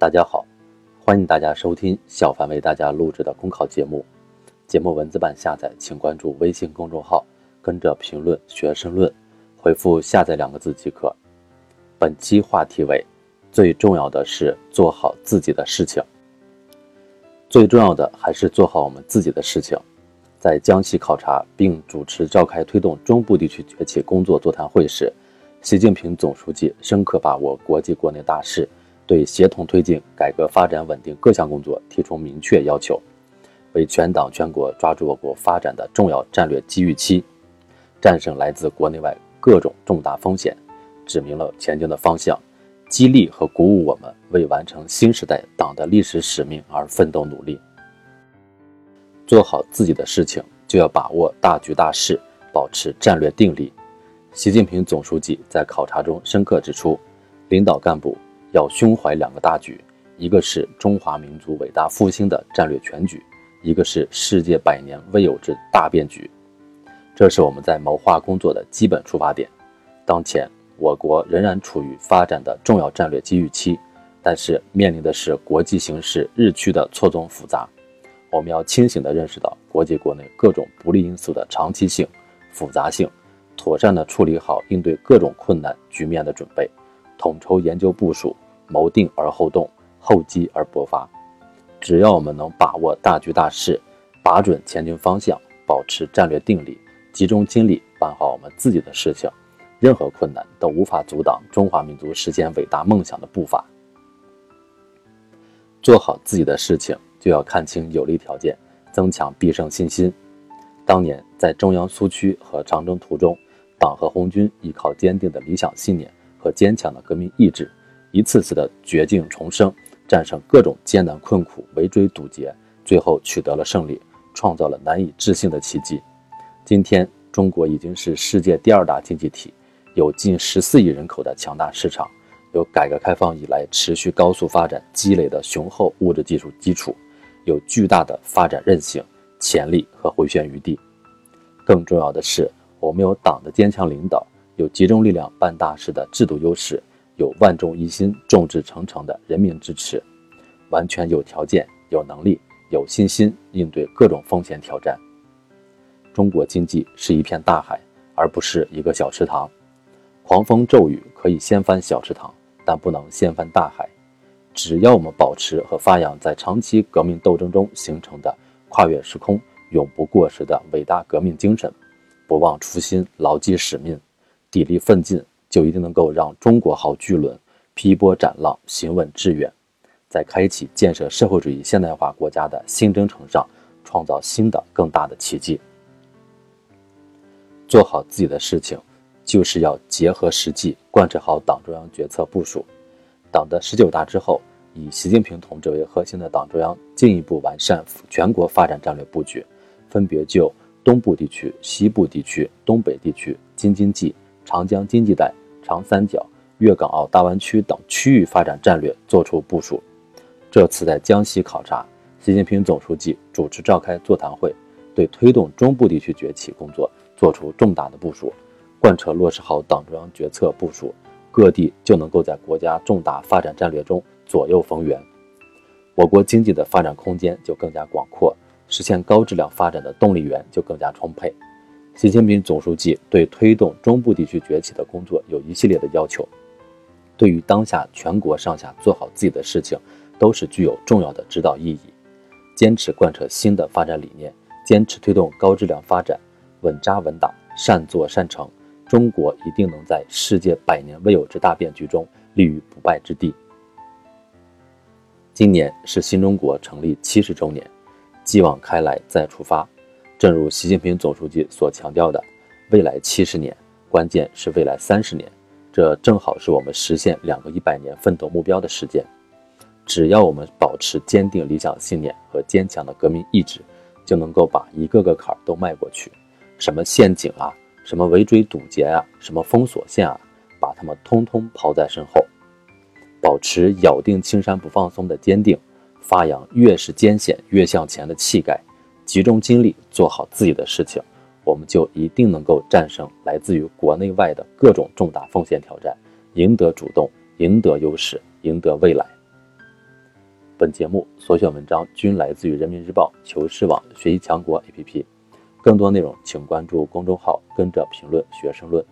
大家好，欢迎大家收听小凡为大家录制的公考节目。节目文字版下载，请关注微信公众号，跟着评论学申论，回复“下载”两个字即可。本期话题为：最重要的是做好自己的事情。最重要的还是做好我们自己的事情。在江西考察并主持召开推动中部地区崛起工作座谈会时，习近平总书记深刻把握国际国内大势。对协同推进改革发展稳定各项工作提出明确要求，为全党全国抓住我国发展的重要战略机遇期，战胜来自国内外各种重大风险，指明了前进的方向，激励和鼓舞我们为完成新时代党的历史使命而奋斗努力。做好自己的事情，就要把握大局大势，保持战略定力。习近平总书记在考察中深刻指出，领导干部。要胸怀两个大局，一个是中华民族伟大复兴的战略全局，一个是世界百年未有之大变局。这是我们在谋划工作的基本出发点。当前，我国仍然处于发展的重要战略机遇期，但是面临的是国际形势日趋的错综复杂。我们要清醒地认识到国际国内各种不利因素的长期性、复杂性，妥善地处理好应对各种困难局面的准备。统筹研究部署，谋定而后动，厚积而薄发。只要我们能把握大局大势，把准前进方向，保持战略定力，集中精力办好我们自己的事情，任何困难都无法阻挡中华民族实现伟大梦想的步伐。做好自己的事情，就要看清有利条件，增强必胜信心。当年在中央苏区和长征途中，党和红军依靠坚定的理想信念。和坚强的革命意志，一次次的绝境重生，战胜各种艰难困苦，围追堵截，最后取得了胜利，创造了难以置信的奇迹。今天，中国已经是世界第二大经济体，有近十四亿人口的强大市场，有改革开放以来持续高速发展积累的雄厚物质技术基础，有巨大的发展韧性、潜力和回旋余地。更重要的是，我们有党的坚强领导。有集中力量办大事的制度优势，有万众一心、众志成城的人民支持，完全有条件、有能力、有信心应对各种风险挑战。中国经济是一片大海，而不是一个小池塘。狂风骤雨可以掀翻小池塘，但不能掀翻大海。只要我们保持和发扬在长期革命斗争中形成的跨越时空、永不过时的伟大革命精神，不忘初心、牢记使命。砥砺奋进，就一定能够让中国号巨轮劈波斩浪、行稳致远，在开启建设社会主义现代化国家的新征程上，创造新的更大的奇迹。做好自己的事情，就是要结合实际，贯彻好党中央决策部署。党的十九大之后，以习近平同志为核心的党中央进一步完善全国发展战略布局，分别就东部地区、西部地区、东北地区、京津冀。长江经济带、长三角、粤港澳大湾区等区域发展战略作出部署。这次在江西考察，习近平总书记主持召开座谈会，对推动中部地区崛起工作作出重大的部署。贯彻落实好党中央决策部署，各地就能够在国家重大发展战略中左右逢源，我国经济的发展空间就更加广阔，实现高质量发展的动力源就更加充沛。习近平总书记对推动中部地区崛起的工作有一系列的要求，对于当下全国上下做好自己的事情，都是具有重要的指导意义。坚持贯彻新的发展理念，坚持推动高质量发展，稳扎稳打，善作善成，中国一定能在世界百年未有之大变局中立于不败之地。今年是新中国成立七十周年，继往开来，再出发。正如习近平总书记所强调的，未来七十年，关键是未来三十年，这正好是我们实现两个一百年奋斗目标的时间。只要我们保持坚定理想信念和坚强的革命意志，就能够把一个个坎儿都迈过去。什么陷阱啊，什么围追堵截啊，什么封锁线啊，把他们通通抛在身后。保持咬定青山不放松的坚定，发扬越是艰险越向前的气概。集中精力做好自己的事情，我们就一定能够战胜来自于国内外的各种重大风险挑战，赢得主动，赢得优势，赢得未来。本节目所选文章均来自于人民日报、求是网、学习强国 APP。更多内容请关注公众号“跟着评论学生论”。